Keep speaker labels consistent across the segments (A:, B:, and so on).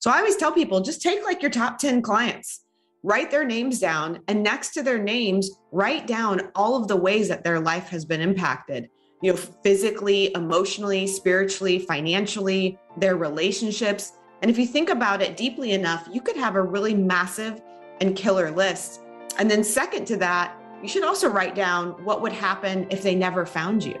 A: So I always tell people just take like your top 10 clients, write their names down, and next to their names, write down all of the ways that their life has been impacted. You know, physically, emotionally, spiritually, financially, their relationships. And if you think about it deeply enough, you could have a really massive and killer list. And then, second to that, you should also write down what would happen if they never found you.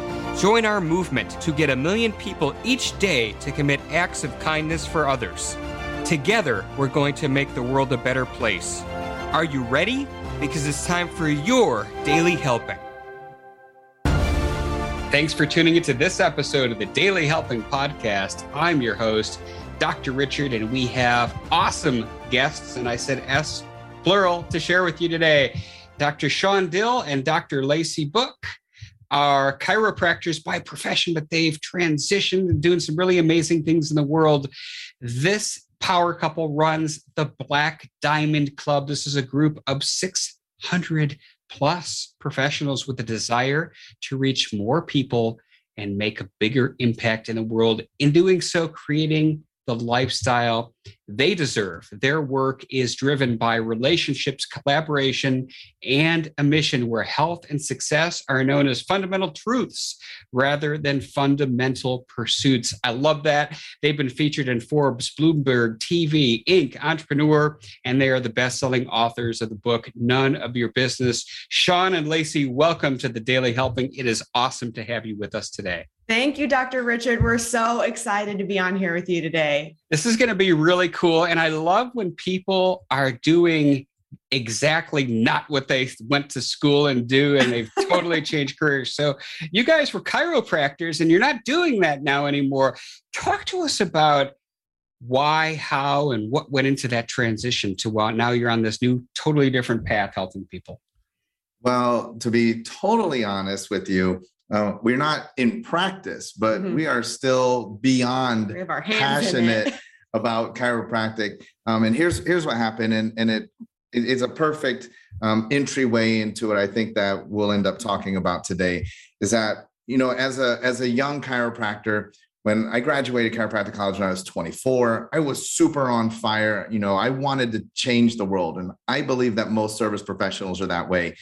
B: Join our movement to get a million people each day to commit acts of kindness for others. Together, we're going to make the world a better place. Are you ready? Because it's time for your daily helping. Thanks for tuning into this episode of the Daily Helping Podcast. I'm your host, Dr. Richard, and we have awesome guests, and I said S plural, to share with you today. Dr. Shawn Dill and Dr. Lacey Book are chiropractors by profession, but they've transitioned and doing some really amazing things in the world. This power couple runs the Black Diamond Club. This is a group of 600 plus professionals with a desire to reach more people and make a bigger impact in the world. In doing so, creating the lifestyle they deserve. Their work is driven by relationships, collaboration, and a mission where health and success are known as fundamental truths rather than fundamental pursuits. I love that. They've been featured in Forbes, Bloomberg, TV, Inc., Entrepreneur, and they are the best selling authors of the book, None of Your Business. Shawn and Lacey, welcome to the Daily Helping. It is awesome to have you with us today.
A: Thank you, Dr. Richard. We're so excited to be on here with you today.
B: This is going to be really cool. And I love when people are doing exactly not what they went to school and do and they've totally changed careers so you guys were chiropractors and you're not doing that now anymore talk to us about why how and what went into that transition to well, now you're on this new totally different path helping people
C: well to be totally honest with you uh, we're not in practice but mm-hmm. we are still beyond passionate about chiropractic. Um, and here's here's what happened, and and it it's a perfect um, entryway into what I think that we'll end up talking about today is that you know as a as a young chiropractor. When I graduated chiropractic college when I was 24, I was super on fire. You know, I wanted to change the world. And I believe that most service professionals are that way.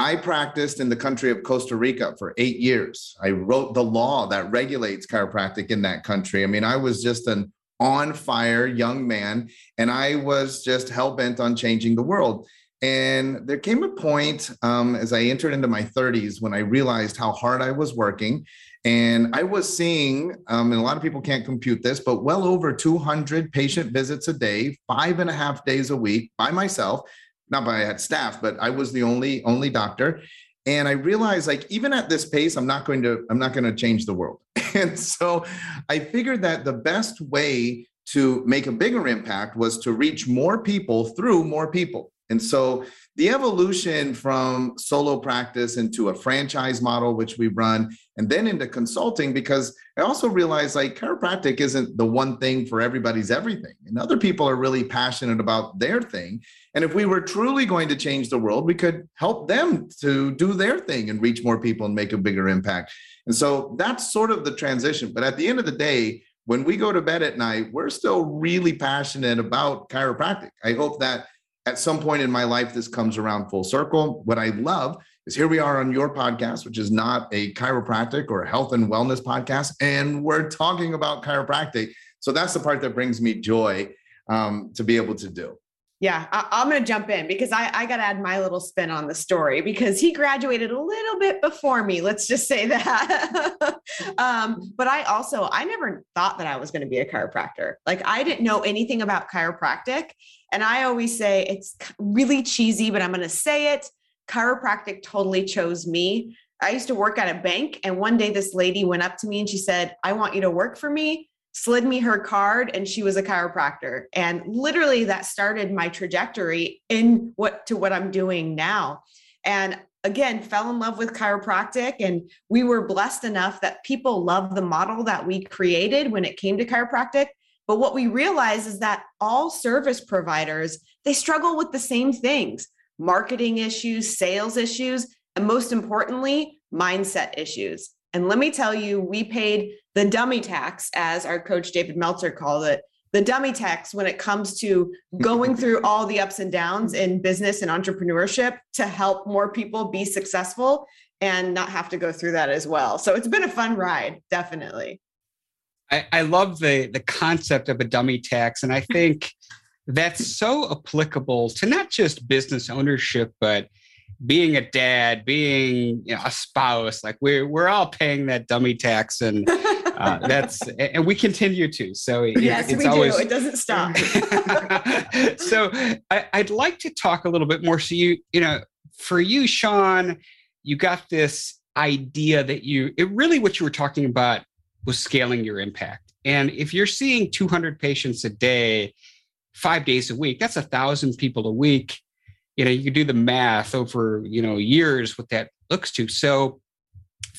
C: I practiced in the country of Costa Rica for eight years. I wrote the law that regulates chiropractic in that country. I mean, I was just an on fire young man, and I was just hell bent on changing the world. And there came a point um, as I entered into my 30s when I realized how hard I was working. And I was seeing, um, and a lot of people can't compute this, but well over 200 patient visits a day, five and a half days a week by myself. Not by I had staff, but I was the only only doctor. And I realized, like, even at this pace, I'm not going to I'm not going to change the world. And so I figured that the best way to make a bigger impact was to reach more people through more people. And so the evolution from solo practice into a franchise model, which we run, and then into consulting, because I also realized like chiropractic isn't the one thing for everybody's everything. And other people are really passionate about their thing. And if we were truly going to change the world, we could help them to do their thing and reach more people and make a bigger impact. And so that's sort of the transition. But at the end of the day, when we go to bed at night, we're still really passionate about chiropractic. I hope that at some point in my life, this comes around full circle. What I love is here we are on your podcast, which is not a chiropractic or health and wellness podcast, and we're talking about chiropractic. So that's the part that brings me joy um, to be able to do.
A: Yeah, I, am going to jump in because I, I got to add my little spin on the story because he graduated a little bit before me. Let's just say that. um, but I also, I never thought that I was going to be a chiropractor. Like I didn't know anything about chiropractic. And I always say it's really cheesy, but I'm going to say it. Chiropractic totally chose me. I used to work at a bank, and one day this lady went up to me and she said, I want you to work for me. Slid me her card, and she was a chiropractor. And literally, that started my trajectory in what to what I'm doing now. And again, fell in love with chiropractic. And we were blessed enough that people love the model that we created when it came to chiropractic. But what we realize is that all service providers, they struggle with the same things marketing issues, sales issues, and most importantly, mindset issues. And let me tell you, we paid the dummy tax, as our coach David Meltzer called it, the dummy tax when it comes to going through all the ups and downs in business and entrepreneurship to help more people be successful and not have to go through that as well. So it's been a fun ride, definitely.
B: I, I love the the concept of a dummy tax, and I think that's so applicable to not just business ownership, but being a dad, being you know, a spouse. Like we're we're all paying that dummy tax, and uh, that's and we continue to. So
A: it, yes, it's we always, do. It doesn't stop.
B: so I, I'd like to talk a little bit more. So you you know, for you, Shawn, you got this idea that you it really what you were talking about was scaling your impact. And if you're seeing 200 patients a day, five days a week, that's a thousand people a week. You know, you can do the math over, you know, years what that looks to. So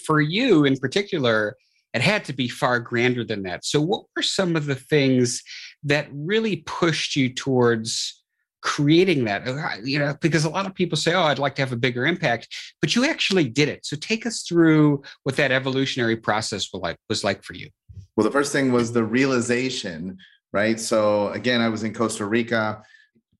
B: for you in particular, it had to be far grander than that. So what were some of the things that really pushed you towards creating that? Uh, you know because a lot of people say oh i'd like to have a bigger impact but you actually did it. So take us through what that evolutionary process was like was like for you.
C: Well the first thing was the realization right? So again i was in costa rica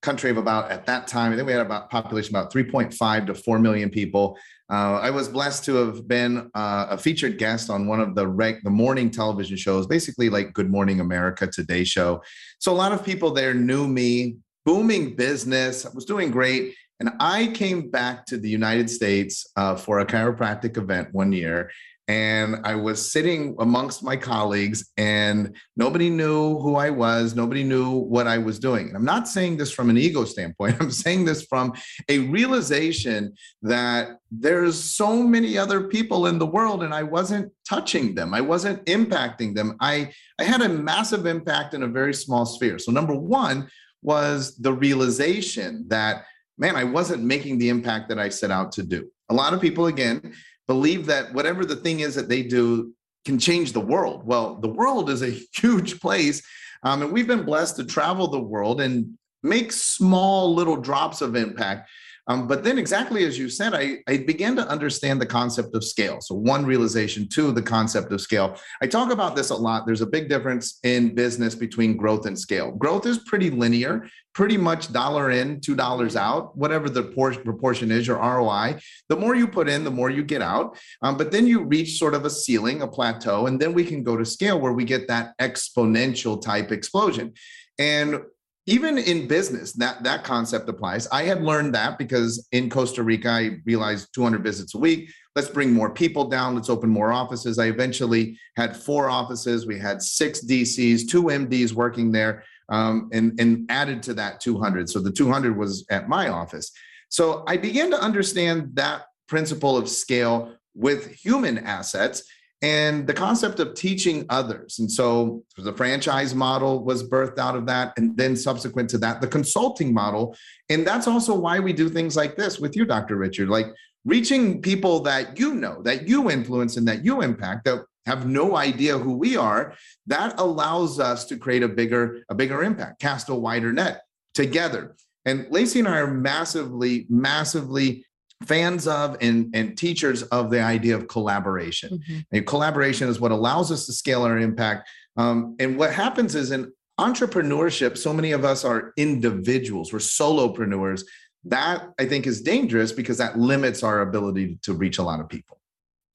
C: country of about at that time i think we had about population about 3.5 to 4 million people uh, i was blessed to have been uh, a featured guest on one of the reg- the morning television shows basically like good morning america today show so a lot of people there knew me booming business. I was doing great. And I came back to the United States uh, for a chiropractic event one year. And I was sitting amongst my colleagues, and nobody knew who I was. Nobody knew what I was doing. And I'm not saying this from an ego standpoint. I'm saying this from a realization that there's so many other people in the world, and I wasn't touching them. I wasn't impacting them. I, I had a massive impact in a very small sphere. So, number one, was the realization that, man, I wasn't making the impact that I set out to do. A lot of people, again, believe that whatever the thing is that they do can change the world. Well, the world is a huge place. Um, and we've been blessed to travel the world and make small little drops of impact um, but then, exactly as you said, I, I began to understand the concept of scale. So, one realization, two, the concept of scale. I talk about this a lot. There's a big difference in business between growth and scale. Growth is pretty linear, pretty much dollar in, $2 out, whatever the proportion is, your ROI. The more you put in, the more you get out. Um, but then you reach sort of a ceiling, a plateau, and then we can go to scale where we get that exponential type explosion. And even in business that that concept applies. I had learned that because in costa rica i realized 200 visits a week. Let's bring more people down. Let's open more offices. I eventually had four offices. We had six dcs two mds working there um, and, and added to that 200 so the 200 was at my office. So i began to understand that principle of scale with human assets and the concept of teaching others. And so the franchise model was birthed out of that. And then subsequent to that, the consulting model. And that's also why we do things like this with you, Dr. Richard, like reaching people that you know, that you influence and that you impact, that have no idea who we are. That allows us to create a bigger, a bigger impact, cast a wider net together. And Lacey and I are massively, massively fans of and, and teachers of the idea of collaboration. Mm-hmm. And collaboration is what allows us to scale our impact. Um, and what happens is in entrepreneurship, so many of us are individuals, we're solopreneurs. That I think is dangerous because that limits our ability to reach a lot of people.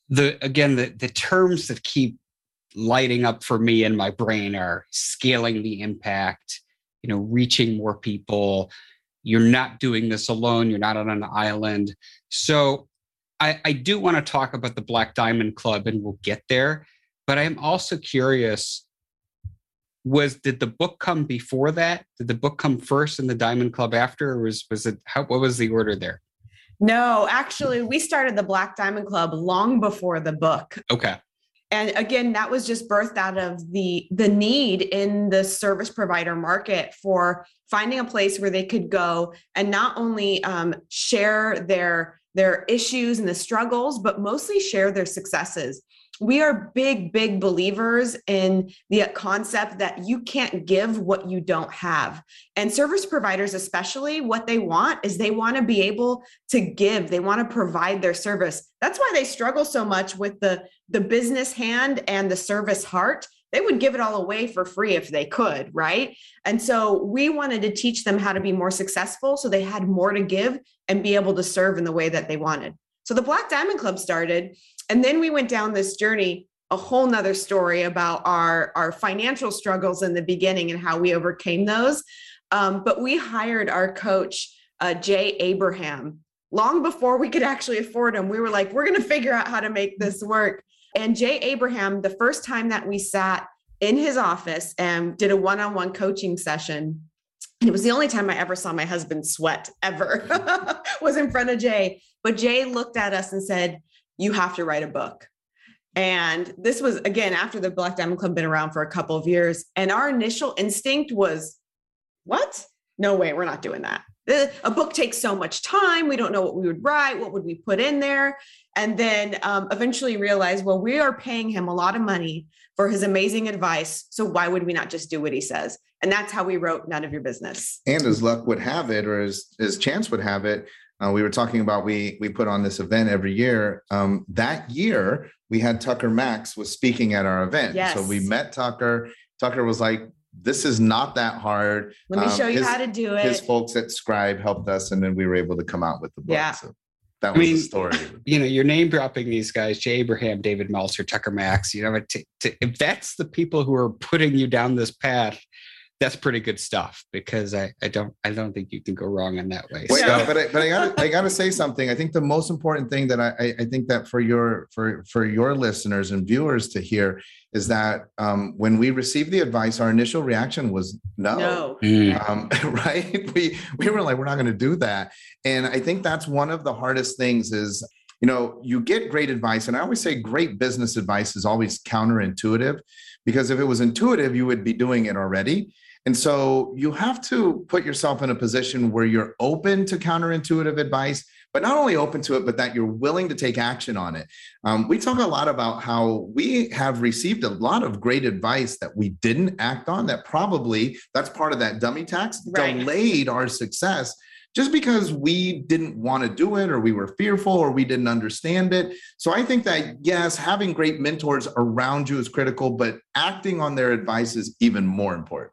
B: The again, the, the terms that keep lighting up for me in my brain are scaling the impact, you know, reaching more people, you're not doing this alone. You're not on an island. So I, I do want to talk about the Black Diamond Club and we'll get there. But I'm also curious was did the book come before that? Did the book come first and the Diamond Club after, or was was it how what was the order there?
A: No, actually, we started the Black Diamond Club long before the book.
B: Okay.
A: And again, that was just birthed out of the the need in the service provider market for finding a place where they could go and not only um, share their their issues and the struggles, but mostly share their successes we are big, big believers in the concept that you can't give what you don't have. And service providers, especially, what they want is they want to be able to give, they want to provide their service. That's why they struggle so much with the, the business hand and the service heart. They would give it all away for free if they could, right? And so we wanted to teach them how to be more successful so they had more to give and be able to serve in the way that they wanted. So the Black Diamond Club started and then we went down this journey, a whole nother story about our, our financial struggles in the beginning and how we overcame those. Um, but we hired our coach, uh, Jay Abraham, long before we could actually afford him. We were like, we're going to figure out how to make this work. And Jay Abraham, the first time that we sat in his office and did a one on one coaching session, and it was the only time I ever saw my husband sweat ever was in front of Jay. But Jay looked at us and said, you have to write a book. And this was again after the Black Diamond Club been around for a couple of years. And our initial instinct was, what? No way, we're not doing that. A book takes so much time. We don't know what we would write. What would we put in there? And then um, eventually realized, well, we are paying him a lot of money for his amazing advice. So why would we not just do what he says? And that's how we wrote None of Your Business.
C: And as luck would have it, or as, as chance would have it, uh, we were talking about we we put on this event every year. Um, that year, we had Tucker Max was speaking at our event. Yes. So we met Tucker. Tucker was like, "This is not that hard.
A: Let me um, show you his, how to do it."
C: His folks at Scribe helped us, and then we were able to come out with the book. Yeah. So that was I mean, the story.
B: You know, you're name dropping these guys: Jay Abraham, David Meltzer, Tucker Max. You know, to, to, if that's the people who are putting you down this path, that's pretty good stuff because I, I don't I don't think you can go wrong in that way.
C: Wait, so. but I, but I got I got to say something. I think the most important thing that I I think that for your for for your listeners and viewers to hear is that um, when we received the advice, our initial reaction was no, no. Mm. Um, right? We we were like we're not going to do that, and I think that's one of the hardest things is you know you get great advice, and I always say great business advice is always counterintuitive because if it was intuitive, you would be doing it already. And so you have to put yourself in a position where you're open to counterintuitive advice, but not only open to it, but that you're willing to take action on it. Um, we talk a lot about how we have received a lot of great advice that we didn't act on, that probably that's part of that dummy tax, right. delayed our success just because we didn't want to do it or we were fearful or we didn't understand it. So I think that, yes, having great mentors around you is critical, but acting on their advice is even more important.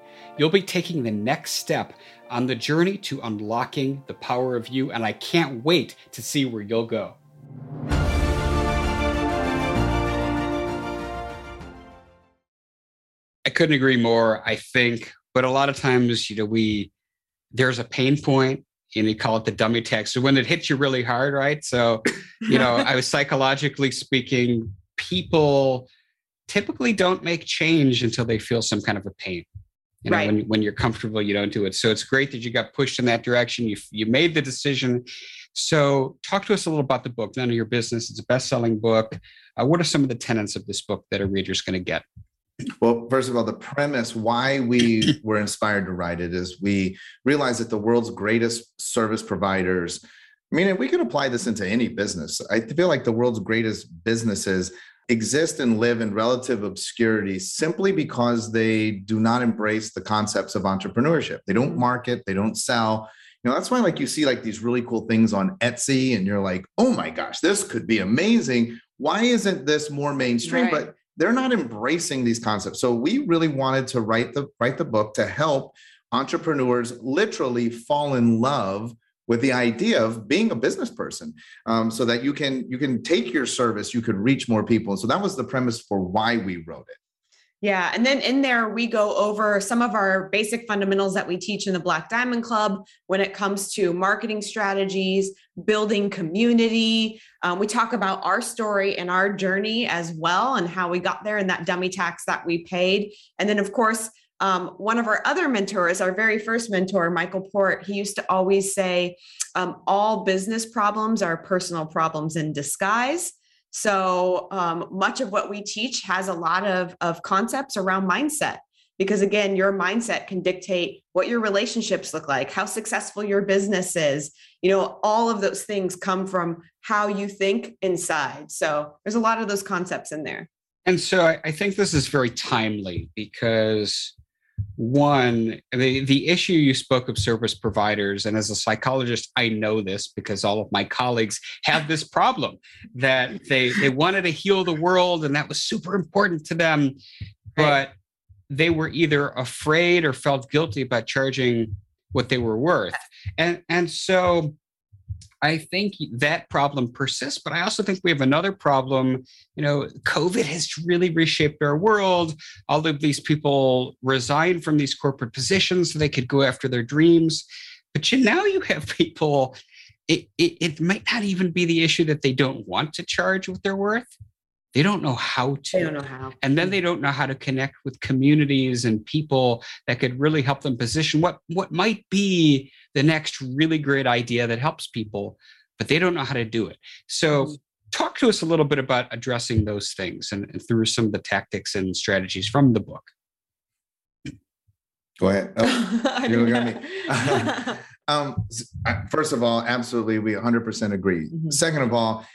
B: You'll be taking the next step on the journey to unlocking the power of you, and I can't wait to see where you'll go. I couldn't agree more. I think, but a lot of times, you know, we there's a pain point and you call it the dummy tax. So when it hits you really hard, right? So, you know, I was psychologically speaking, people typically don't make change until they feel some kind of a pain. You know, right. when, when you're comfortable, you don't do it. So it's great that you got pushed in that direction. You you made the decision. So talk to us a little about the book. None of your business. It's a best-selling book. Uh, what are some of the tenets of this book that a reader's going to get?
C: Well, first of all, the premise why we were inspired to write it is we realized that the world's greatest service providers. I mean, we can apply this into any business, I feel like the world's greatest businesses exist and live in relative obscurity simply because they do not embrace the concepts of entrepreneurship. They don't market, they don't sell. You know, that's why like you see like these really cool things on Etsy and you're like, "Oh my gosh, this could be amazing. Why isn't this more mainstream?" Right. But they're not embracing these concepts. So we really wanted to write the write the book to help entrepreneurs literally fall in love with the idea of being a business person um, so that you can you can take your service you could reach more people so that was the premise for why we wrote it
A: yeah. And then in there, we go over some of our basic fundamentals that we teach in the Black Diamond Club when it comes to marketing strategies, building community. Um, we talk about our story and our journey as well and how we got there and that dummy tax that we paid. And then, of course, um, one of our other mentors, our very first mentor, Michael Port, he used to always say, um, all business problems are personal problems in disguise. So um, much of what we teach has a lot of, of concepts around mindset because again your mindset can dictate what your relationships look like how successful your business is. You know all of those things come from how you think inside. So there's a lot of those concepts in there.
B: And so i, I think this is very timely because one, the, the issue you spoke of service providers, and as a psychologist, I know this because all of my colleagues have this problem that they, they wanted to heal the world and that was super important to them. But they were either afraid or felt guilty about charging what they were worth. And, and so I think that problem persists, but I also think we have another problem. You know, COVID has really reshaped our world. All of these people resign from these corporate positions so they could go after their dreams. But you, now you have people, it, it, it might not even be the issue that they don't want to charge what they're worth. They don't know how to.
A: They don't know how.
B: And then they don't know how to connect with communities and people that could really help them position what, what might be the next really great idea that helps people, but they don't know how to do it. So, mm-hmm. talk to us a little bit about addressing those things and, and through some of the tactics and strategies from the book.
C: Go ahead. Oh, you look at me. um, first of all, absolutely, we 100% agree. Mm-hmm. Second of all,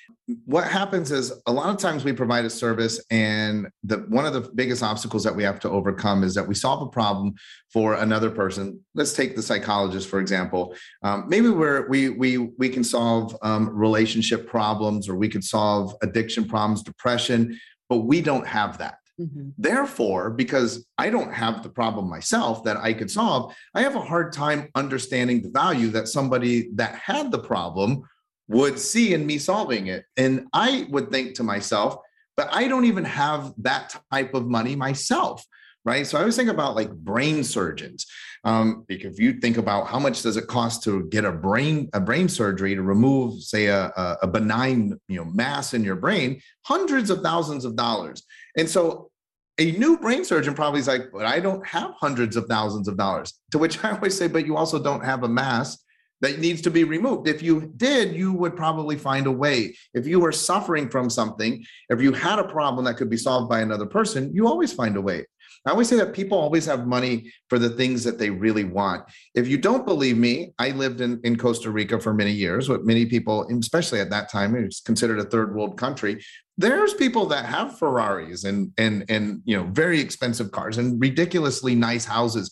C: what happens is a lot of times we provide a service and the one of the biggest obstacles that we have to overcome is that we solve a problem for another person let's take the psychologist for example um, maybe we're we we we can solve um, relationship problems or we could solve addiction problems depression but we don't have that Mm-hmm. Therefore, because I don't have the problem myself that I could solve, I have a hard time understanding the value that somebody that had the problem would see in me solving it. And I would think to myself, but I don't even have that type of money myself. Right. So I was thinking about like brain surgeons. Um, because if you think about how much does it cost to get a brain a brain surgery to remove, say, a, a benign you know mass in your brain, hundreds of thousands of dollars. And so a new brain surgeon probably is like, but I don't have hundreds of thousands of dollars. To which I always say, but you also don't have a mass that needs to be removed. If you did, you would probably find a way. If you were suffering from something, if you had a problem that could be solved by another person, you always find a way. I always say that people always have money for the things that they really want. If you don't believe me, I lived in, in Costa Rica for many years, what many people, especially at that time, it was considered a third world country. There's people that have Ferraris and and and you know very expensive cars and ridiculously nice houses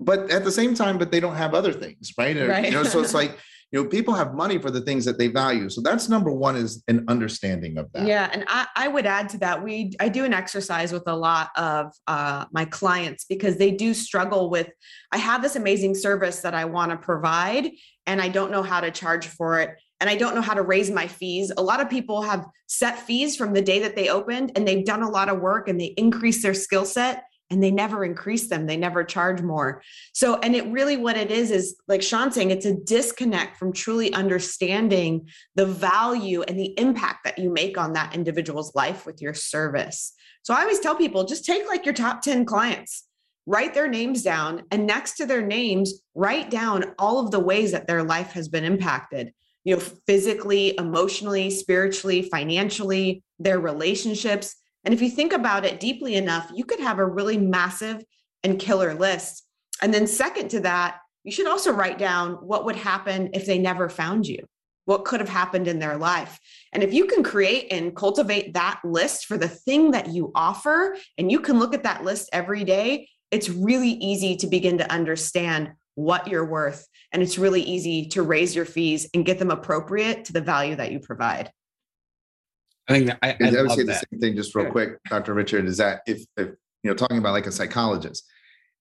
C: but at the same time, but they don't have other things, right? right. You know, so it's like, you know, people have money for the things that they value. So that's number one is an understanding of that.
A: Yeah. And I, I would add to that, we I do an exercise with a lot of uh, my clients because they do struggle with, I have this amazing service that I want to provide and I don't know how to charge for it and I don't know how to raise my fees. A lot of people have set fees from the day that they opened and they've done a lot of work and they increase their skill set and they never increase them. They never charge more. So and it really what it is is like Shawn saying it's a disconnect from truly understanding the value and the impact that you make on that individual's life with your service. So i always tell people just take like your top 10 clients write their names down and next to their names write down all of the ways that their life has been impacted you know physically emotionally spiritually financially their relationships and if you think about it deeply enough, you could have a really massive and killer list. And then, second to that, you should also write down what would happen if they never found you, what could have happened in their life. And if you can create and cultivate that list for the thing that you offer, and you can look at that list every day, it's really easy to begin to understand what you're worth. And it's really easy to raise your fees and get them appropriate to the value that you provide.
B: I think that I, I,
C: I would say that. the same thing, just real quick, Dr. Richard, is that if, if you know talking about like a psychologist,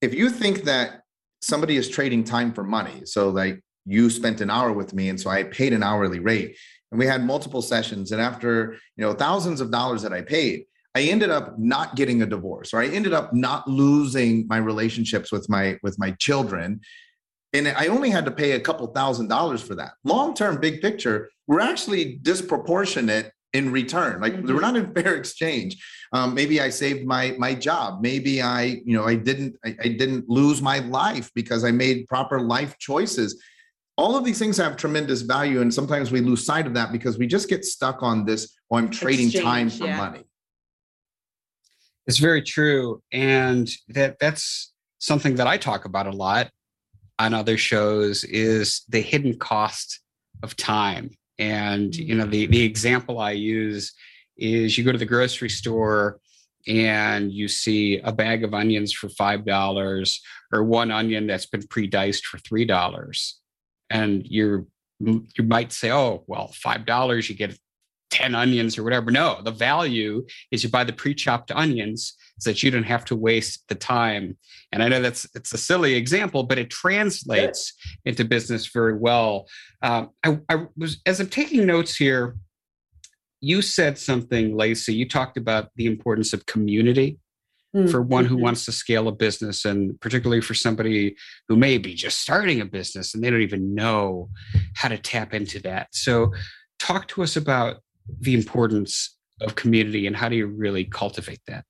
C: if you think that somebody is trading time for money. So like you spent an hour with me and so I paid an hourly rate and we had multiple sessions and after, you know, thousands of dollars that I paid, I ended up not getting a divorce or I ended up not losing my relationships with my with my children and I only had to pay a couple thousand dollars for that. Long term, big picture, we're actually disproportionate in return. Like mm-hmm. we're not in fair exchange. Um, maybe I saved my my job. Maybe I, you know, I didn't I, I didn't lose my life because I made proper life choices. All of these things have tremendous value, and sometimes we lose sight of that because we just get stuck on this. Oh, I'm trading exchange, time for yeah. money.
B: It's very true, and that that's something that I talk about a lot on other shows is the hidden cost of time. And you know, the mm. the example I use is you go to the grocery store and you see a bag of onions for five dollars or one onion that's been pre-diced for three dollars. And you're you might say, oh, well, five dollars, you get 10 onions or whatever. No, the value is you buy the pre-chopped onions so that you don't have to waste the time. And I know that's it's a silly example, but it translates into business very well. Um, I, I was as I'm taking notes here. You said something, Lacey. You talked about the importance of community mm, for one who mm-hmm. wants to scale a business and particularly for somebody who may be just starting a business and they don't even know how to tap into that so talk to us about the importance of community and how do you really cultivate that?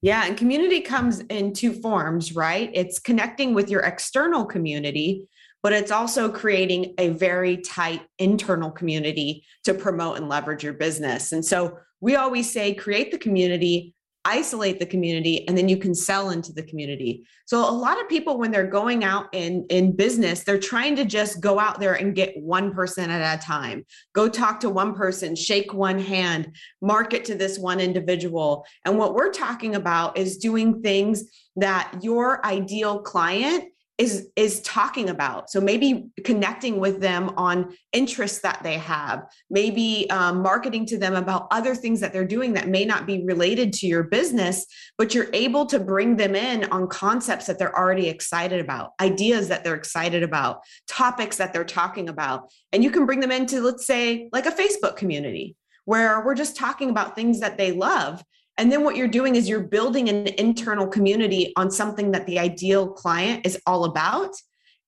A: Yeah, and community comes in two forms, right? It's connecting with your external community, but it's also creating a very tight internal community to promote and leverage your business. And so we always say create the community, isolate the community and then you can sell into the community. So a lot of people when they're going out in in business they're trying to just go out there and get one person at a time. Go talk to one person shake one hand market to this one individual. And what we're talking about is doing things that your ideal client is is talking about. So maybe connecting with them on interests that they have maybe um, marketing to them about other things that they're doing that may not be related to your business but you're able to bring them in on concepts that they're already excited about ideas that they're excited about topics that they're talking about. And you can bring them into let's say like a facebook community where we're just talking about things that they love and then what you're doing is you're building an internal community on something that the ideal client is all about.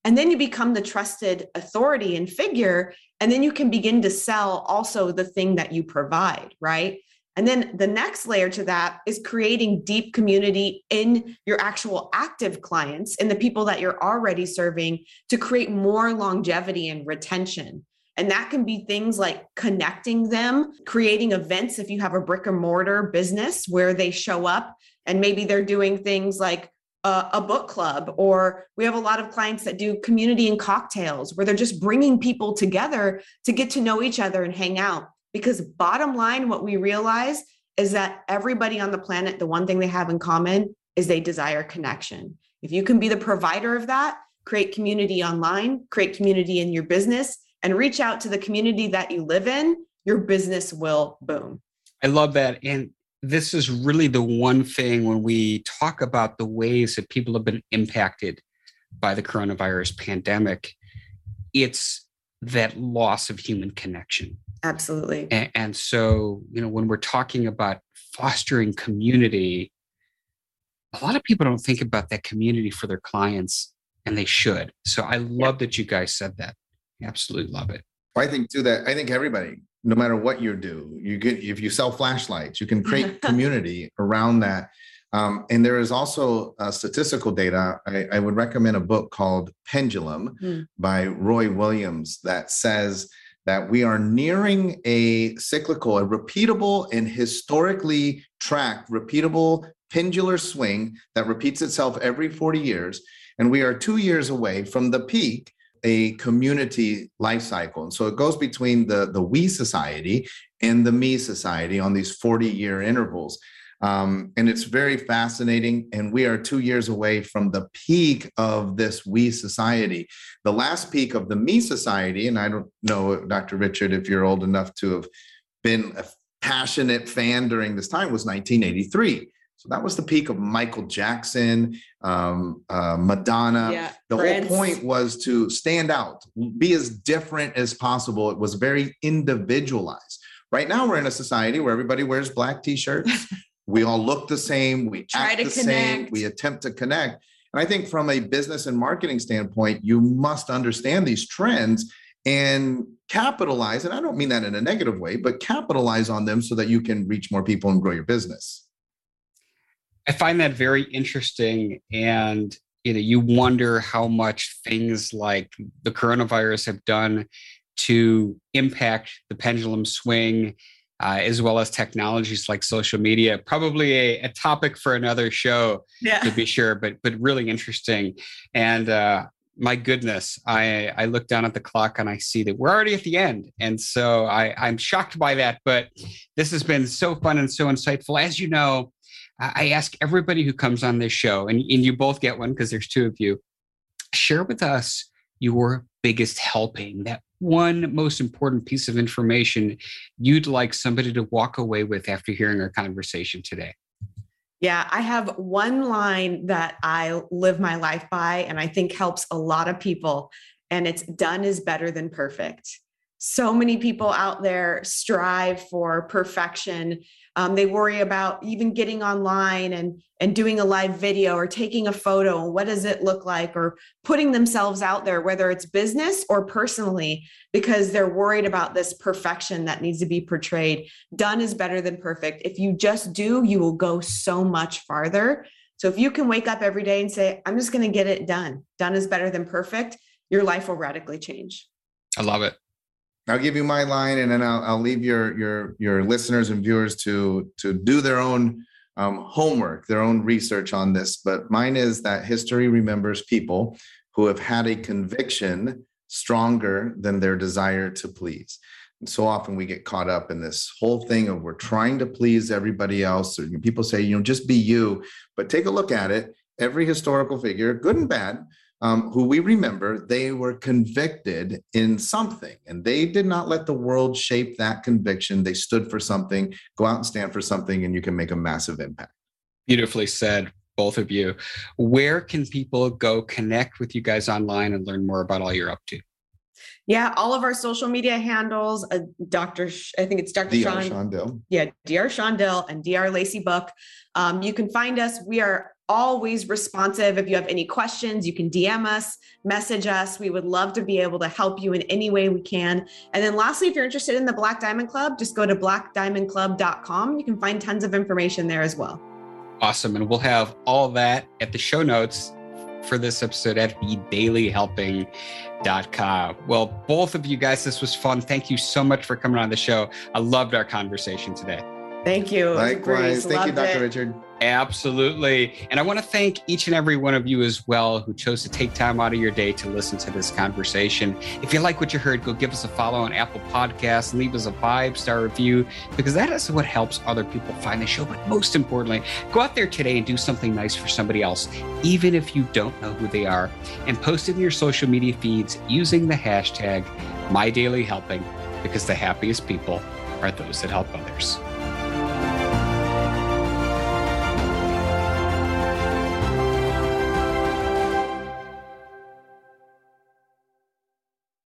A: And then you become the trusted authority and figure. And then you can begin to sell also the thing that you provide, right? And then the next layer to that is creating deep community in your actual active clients and the people that you're already serving to create more longevity and retention. And that can be things like connecting them, creating events if you have a brick and mortar business where they show up and maybe they're doing things like a, a, book club, or we have a lot of clients that do community and cocktails where they're just bringing people together to get to know each other and hang out. Because, bottom line, what we realize is that everybody on the planet, the one thing they have in common is they desire connection. If you can be the provider of that, create community online, create community in your business, and reach out to the community that you live in, your business will boom.
B: I love that. And this is really the one thing when we talk about the ways that people have been impacted by the coronavirus pandemic, it's that loss of human connection.
A: Absolutely.
B: And, and so, you know, when we're talking about fostering community, a lot of people don't think about that community for their clients, and they should. So I love that you guys said that. Absolutely love it.
C: I think too that I think everybody, no matter what you do, you get if you sell flashlights, you can create community around that. Um, and there is also uh, statistical data. I, I, would recommend a book called Pendulum mm. by Roy Williams that says that we are nearing a cyclical, a repeatable and historically tracked, repeatable pendular swing that repeats itself every 40 years. And we are two years away from the peak a community life cycle. And so it goes between the, the we society and the me society on these 40 year intervals. Um, and it's very fascinating. And we are two years away from the peak of this we society. The last peak of the me society, and I don't know, Dr. Richard, if you're old enough to have been a passionate fan during this time, was 1983. So that was the peak of Michael Jackson, um, uh, Madonna. Yeah, the Prince. whole point was to stand out, be as different as possible. It was very individualized. Right now, we're in a society where everybody wears black t-shirts. we all look the same. We Try the connect. same. We attempt to connect. And I think from a business and marketing standpoint, you must understand these trends and capitalize. And I don't mean that in a negative way, but capitalize on them so that you can reach more people and grow your business.
B: I find that very interesting. And you know, you wonder how much things like the coronavirus have done to impact the pendulum swing, uh, as well as technologies like social media. Probably a, a topic for another show, yeah. to be sure, but but really interesting. And uh, my goodness, I I look down at the clock and I see that we're already at the end, and so I I'm shocked by that. But this has been so fun and so insightful. As you know, I ask everybody who comes on this show, and, and you both get one because there's two of you, share with us your biggest helping, that one most important piece of information you'd like somebody to walk away with after hearing our conversation today.
A: Yeah, I have one line that I live my life by, and I think helps a lot of people. And it's done is better than perfect so many people out there strive for perfection. Um, they worry about even getting online and and doing a live video or taking a photo. What does it look like? Or putting themselves out there whether it's business or personally because they're worried about this perfection that needs to be portrayed. Done is better than perfect. If you just do you will go so much farther. So if you can wake up every day and say i'm just going to get it done. Done is better than perfect your life will radically change.
B: I love it
C: I'll give you my line, and then I'll, I'll leave your your your listeners and viewers to to do their own um, homework, their own research on this. But mine is that history remembers people who have had a conviction stronger than their desire to please. And so often we get caught up in this whole thing of we're trying to please everybody else. Or people say, you know, just be you. But take a look at it. Every historical figure, good and bad, um, who we remember, they were convicted in something and they did not let the world shape that conviction. They stood for something, go out and stand for something, and you can make a massive impact.
B: Beautifully said, both of you. Where can people go connect with you guys online and learn more about all you're up to?
A: Yeah, all of our social media handles, uh, Dr. Sh- I think it's Dr. Dr. Shawn. Dill. Yeah, Dr. Shawn Dill and Dr. Lacey Book. Um, you can find us. We are always responsive. If you have any questions, you can DM us, message us. We would love to be able to help you in any way we can. And then lastly, if you're interested in the Black Diamond Club, just go to blackdiamondclub.com. You can find tons of information there as well.
B: Awesome. And we'll have all that at the show notes for this episode at thedailyhelping.com. Well, both of you guys, this was fun. Thank you so much for coming on the show. I loved our conversation today.
A: Thank you.
C: Likewise. Thank you, Dr. It. Richard.
B: Absolutely. And I want to thank each and every one of you as well who chose to take time out of your day to listen to this conversation. If you like what you heard, go give us a follow on Apple Podcasts leave us a five star review because that is what helps other people find the show. But most importantly, go out there today and do something nice for somebody else, even if you don't know who they are, and post it in your social media feeds using the hashtag MyDailyHelping because the happiest people are those that help others.